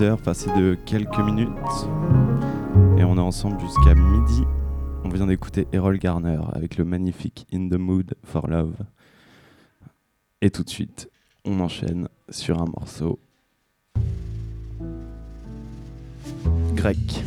10h passé de quelques minutes et on est ensemble jusqu'à midi. On vient d'écouter Errol Garner avec le magnifique In the Mood for Love. Et tout de suite, on enchaîne sur un morceau grec.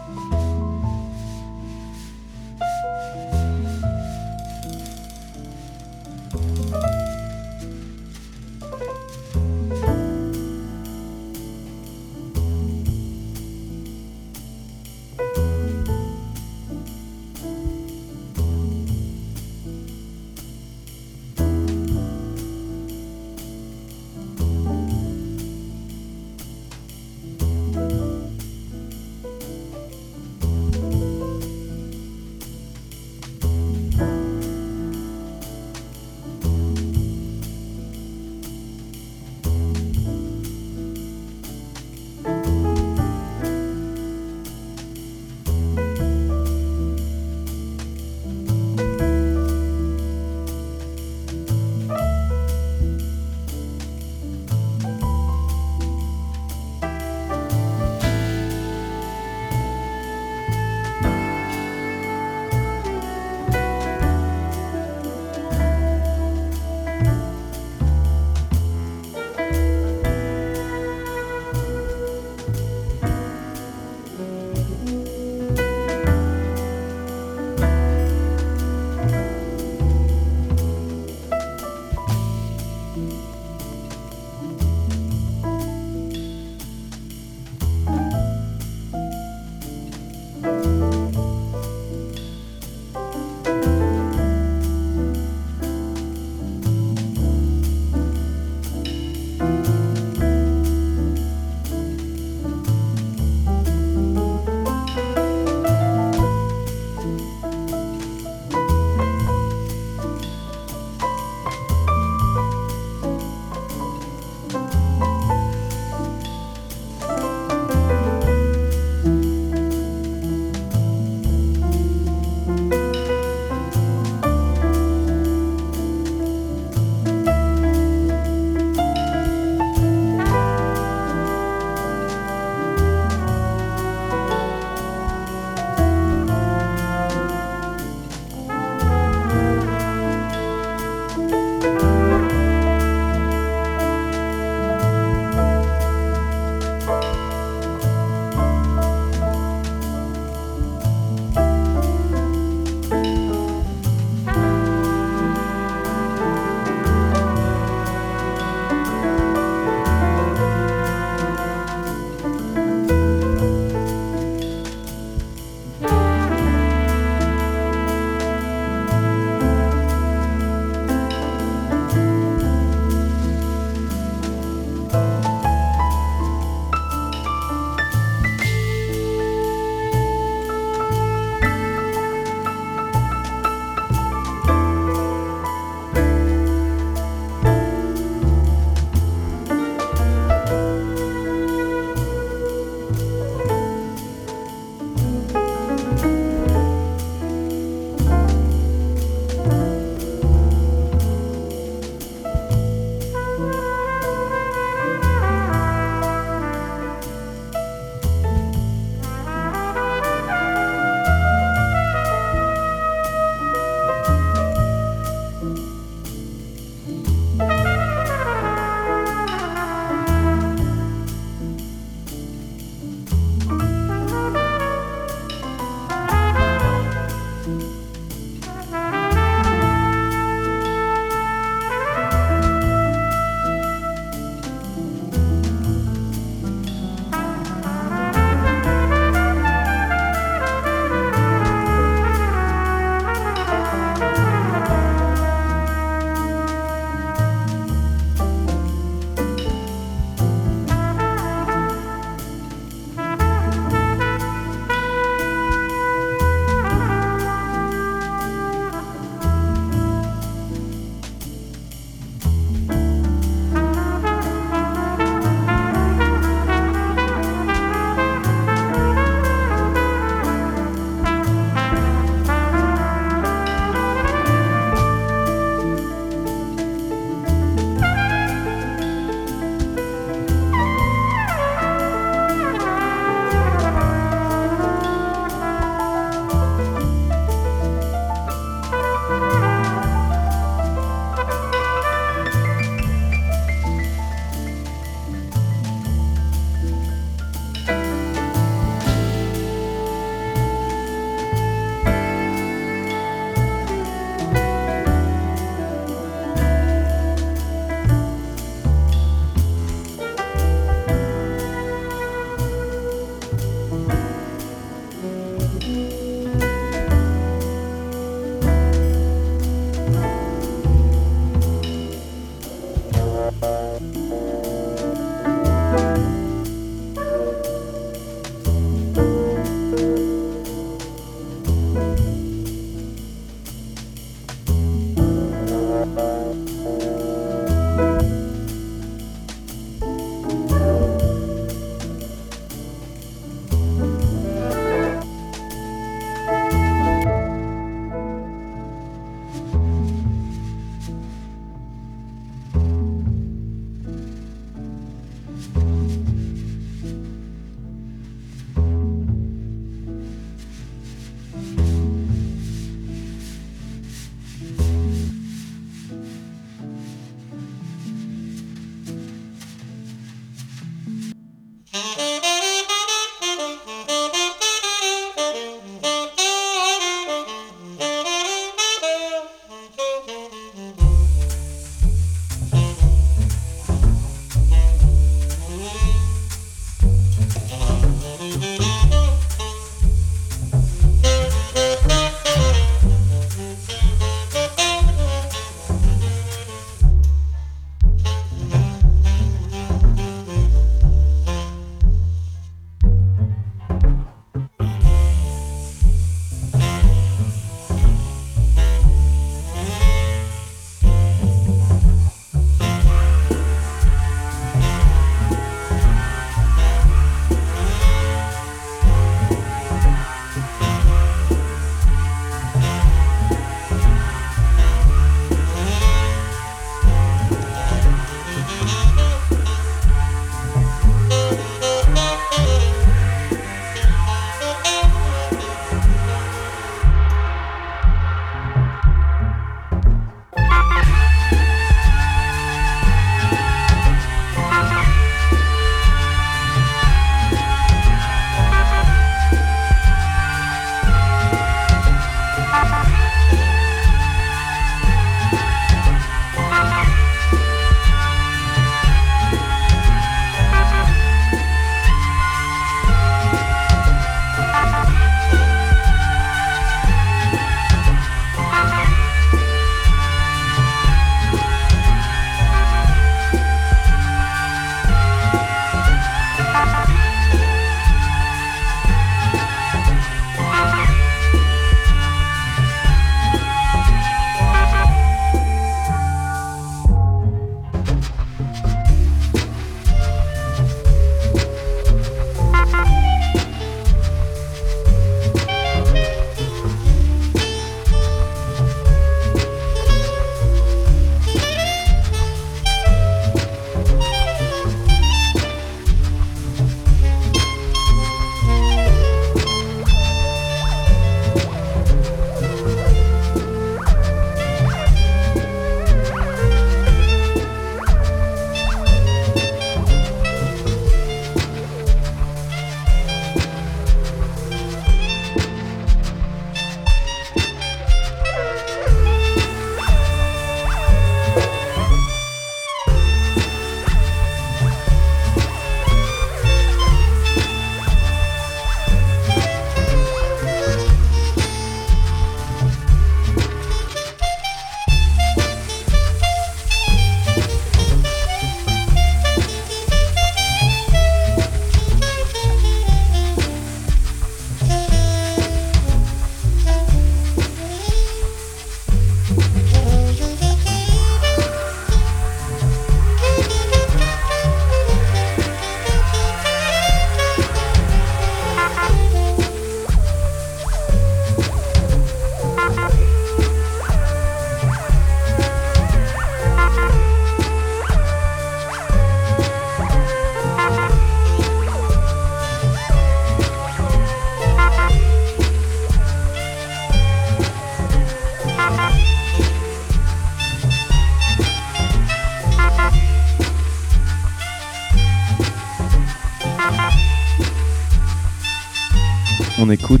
On écoute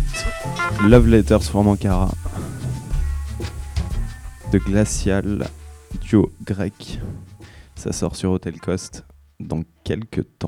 Love Letters from Ankara de Glacial duo grec. Ça sort sur Hotel Coast dans quelques temps.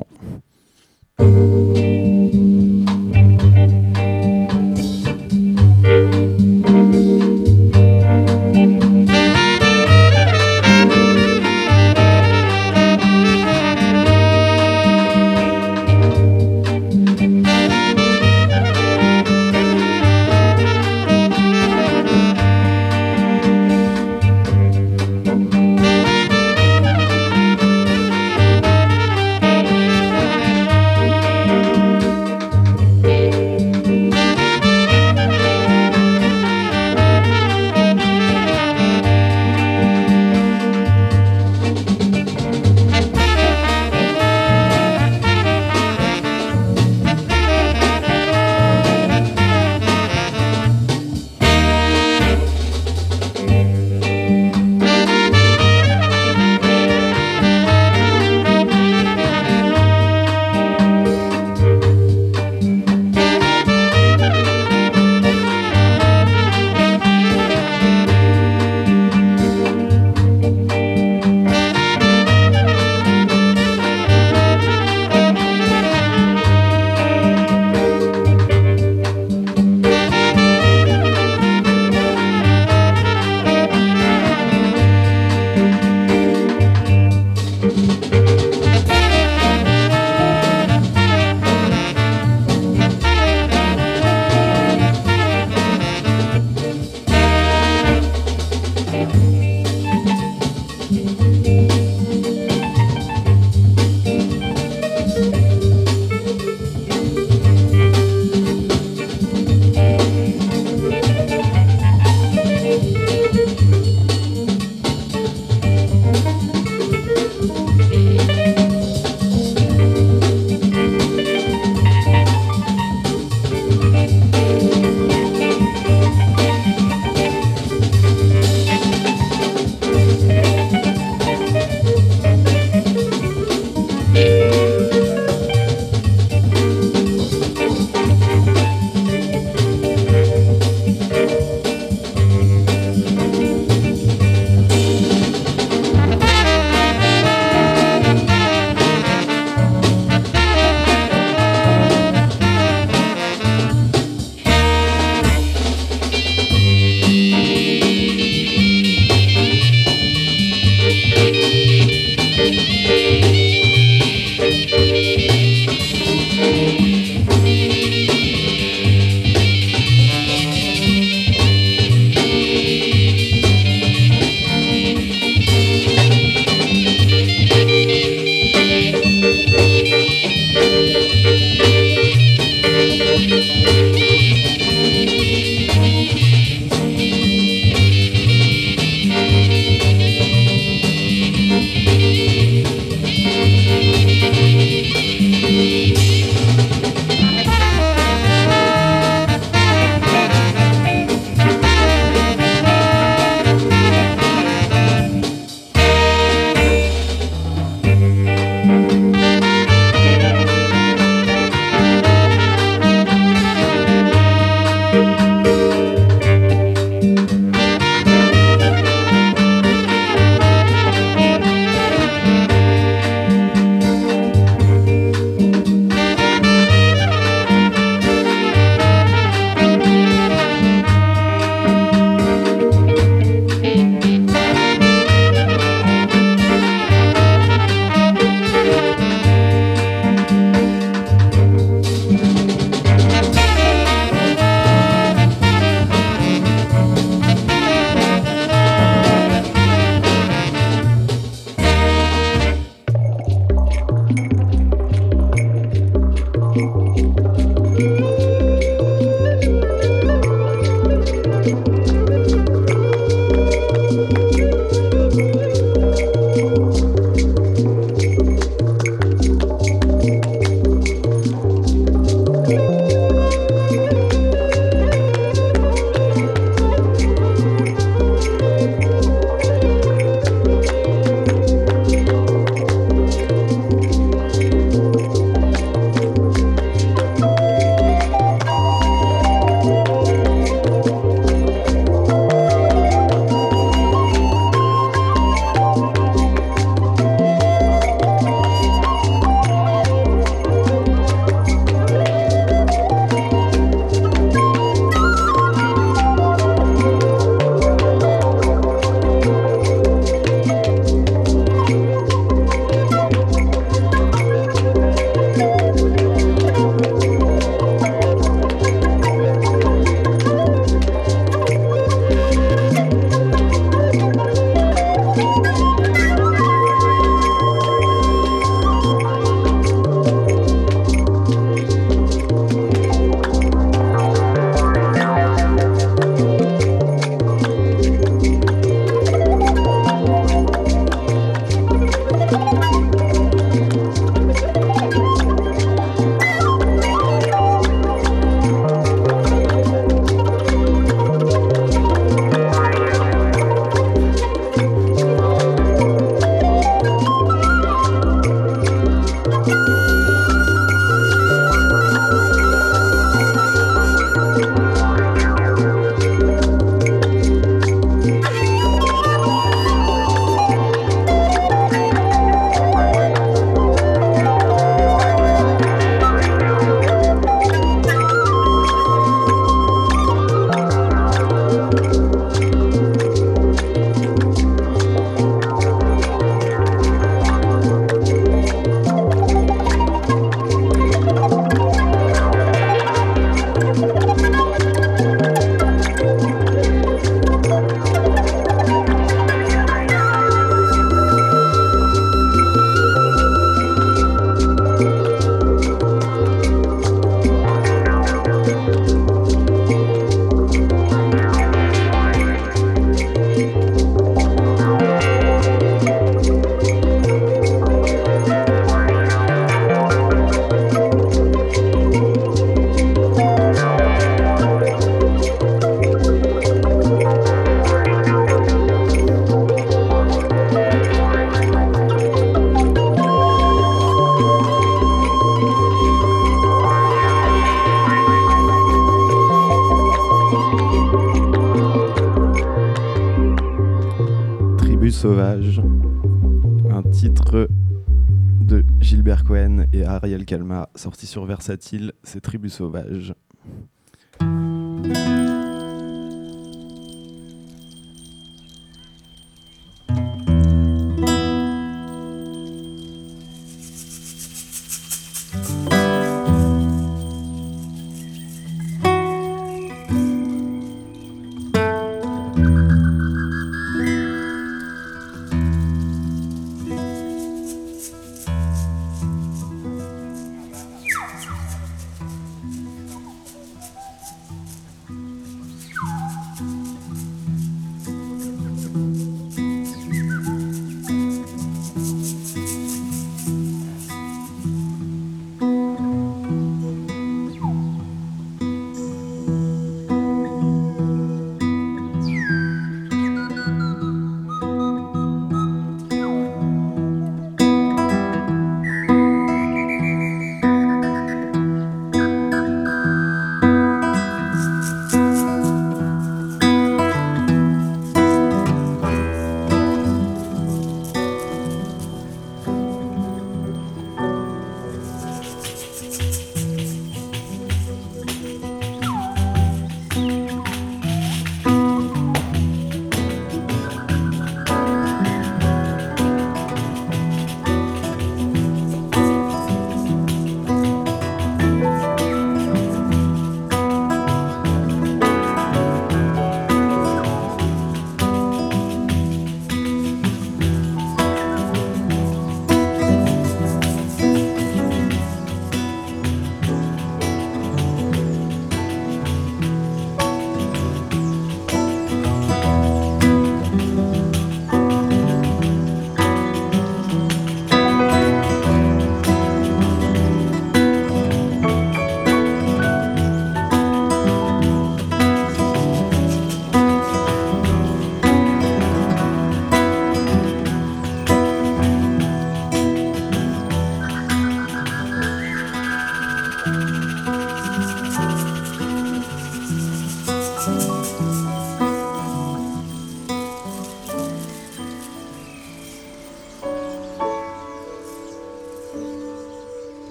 Et Ariel Calma, sorti sur Versatile, c'est Tribu sauvage.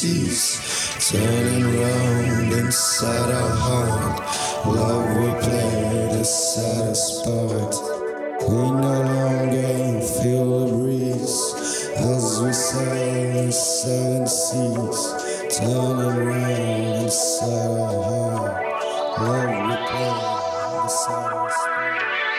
cease, turning round inside our heart. Love will play the saddest part. We no longer feel the breeze as we sail the seven seas, turning round inside our heart. Love will play the saddest part.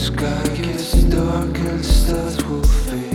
sky gets dark and the stars will fade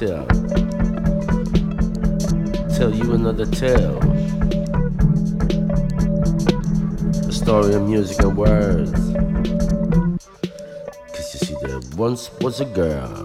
tell. Tell you another tale. The story of music and words. Cause you see, there once was a girl.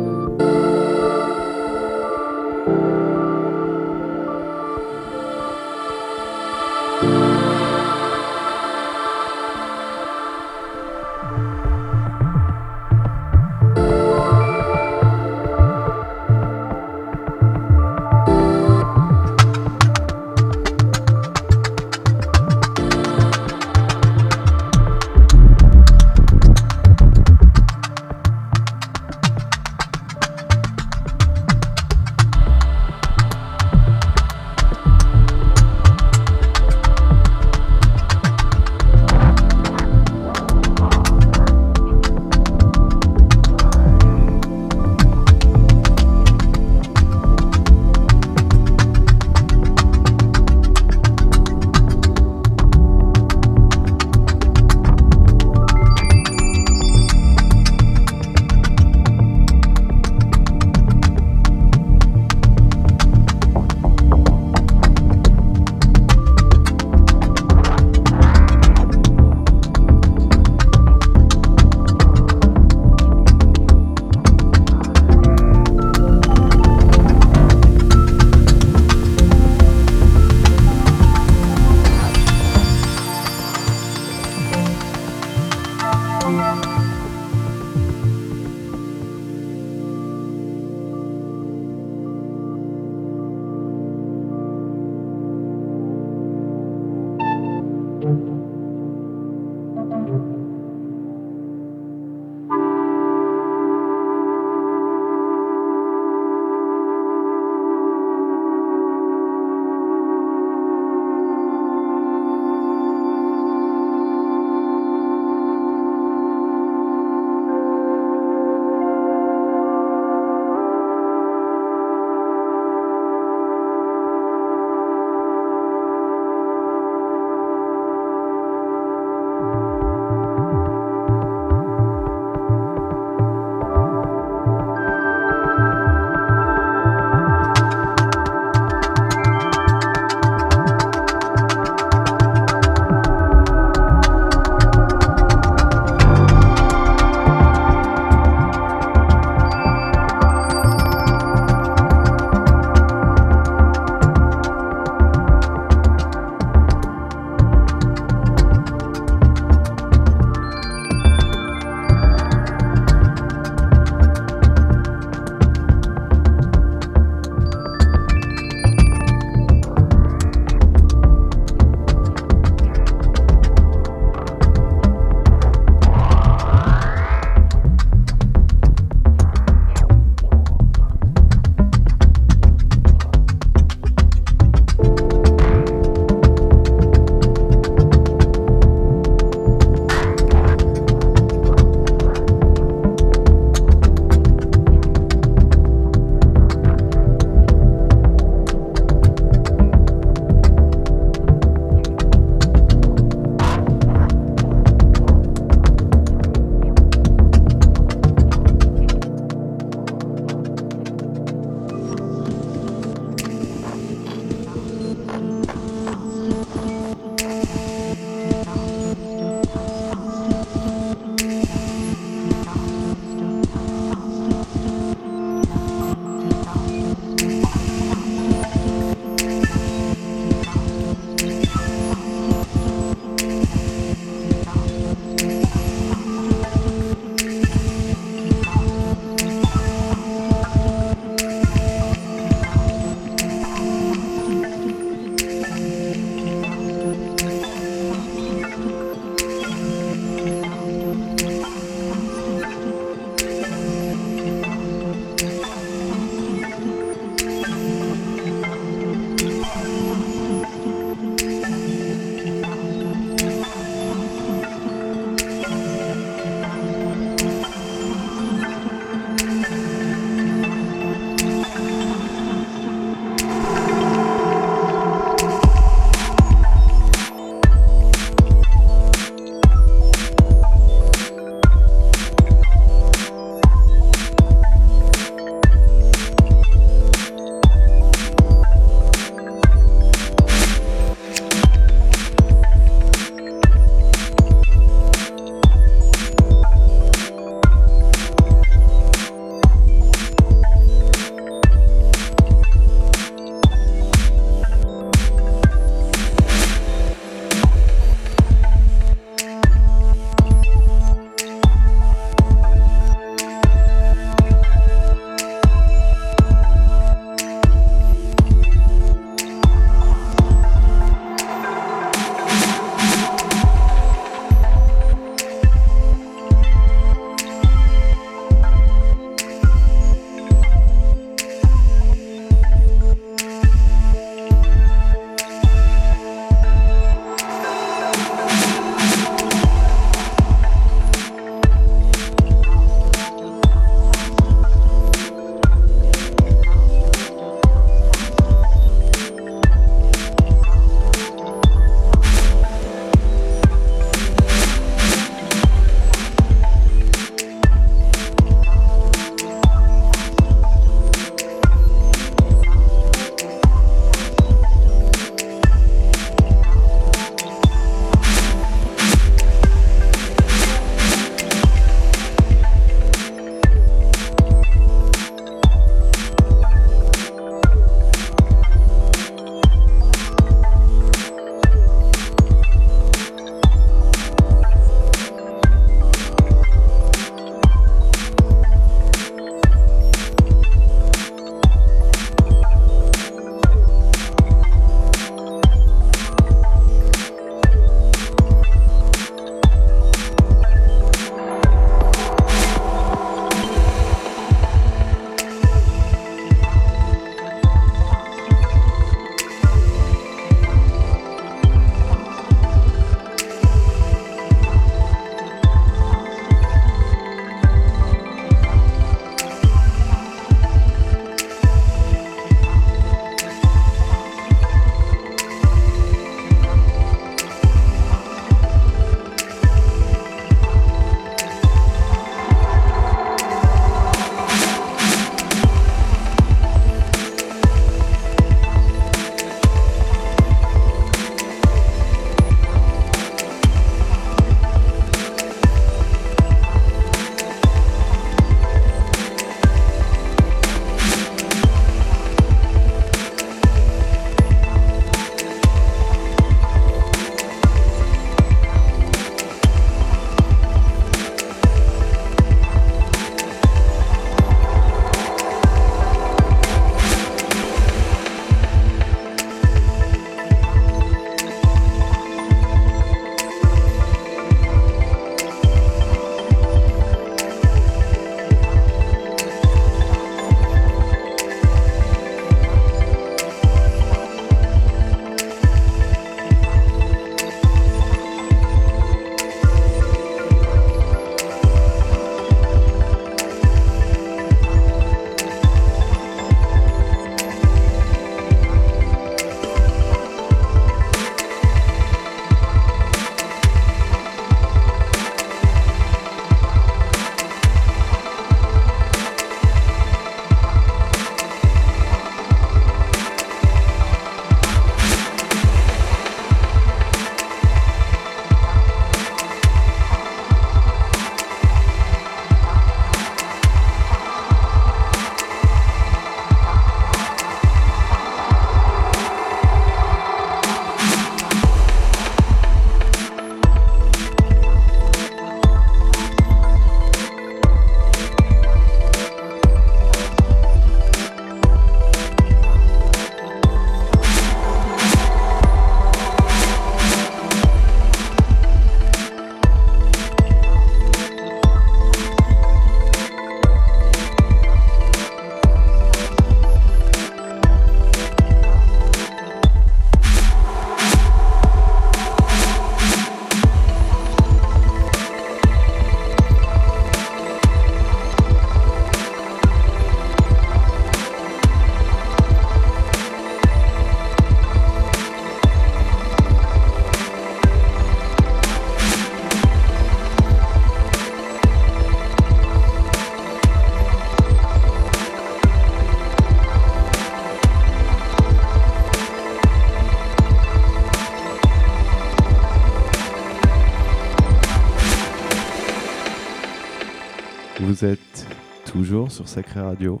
Vous êtes toujours sur Sacré Radio.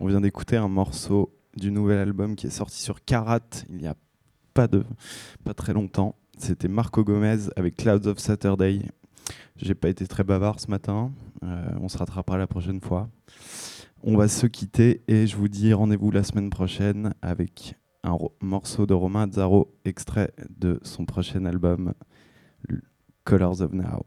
On vient d'écouter un morceau du nouvel album qui est sorti sur Karat il n'y a pas, de, pas très longtemps. C'était Marco Gomez avec Clouds of Saturday. J'ai pas été très bavard ce matin. Euh, on se rattrapera la prochaine fois. On va se quitter et je vous dis rendez-vous la semaine prochaine avec un morceau de Romain Zaro extrait de son prochain album Colors of Now.